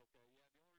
Okay, yeah,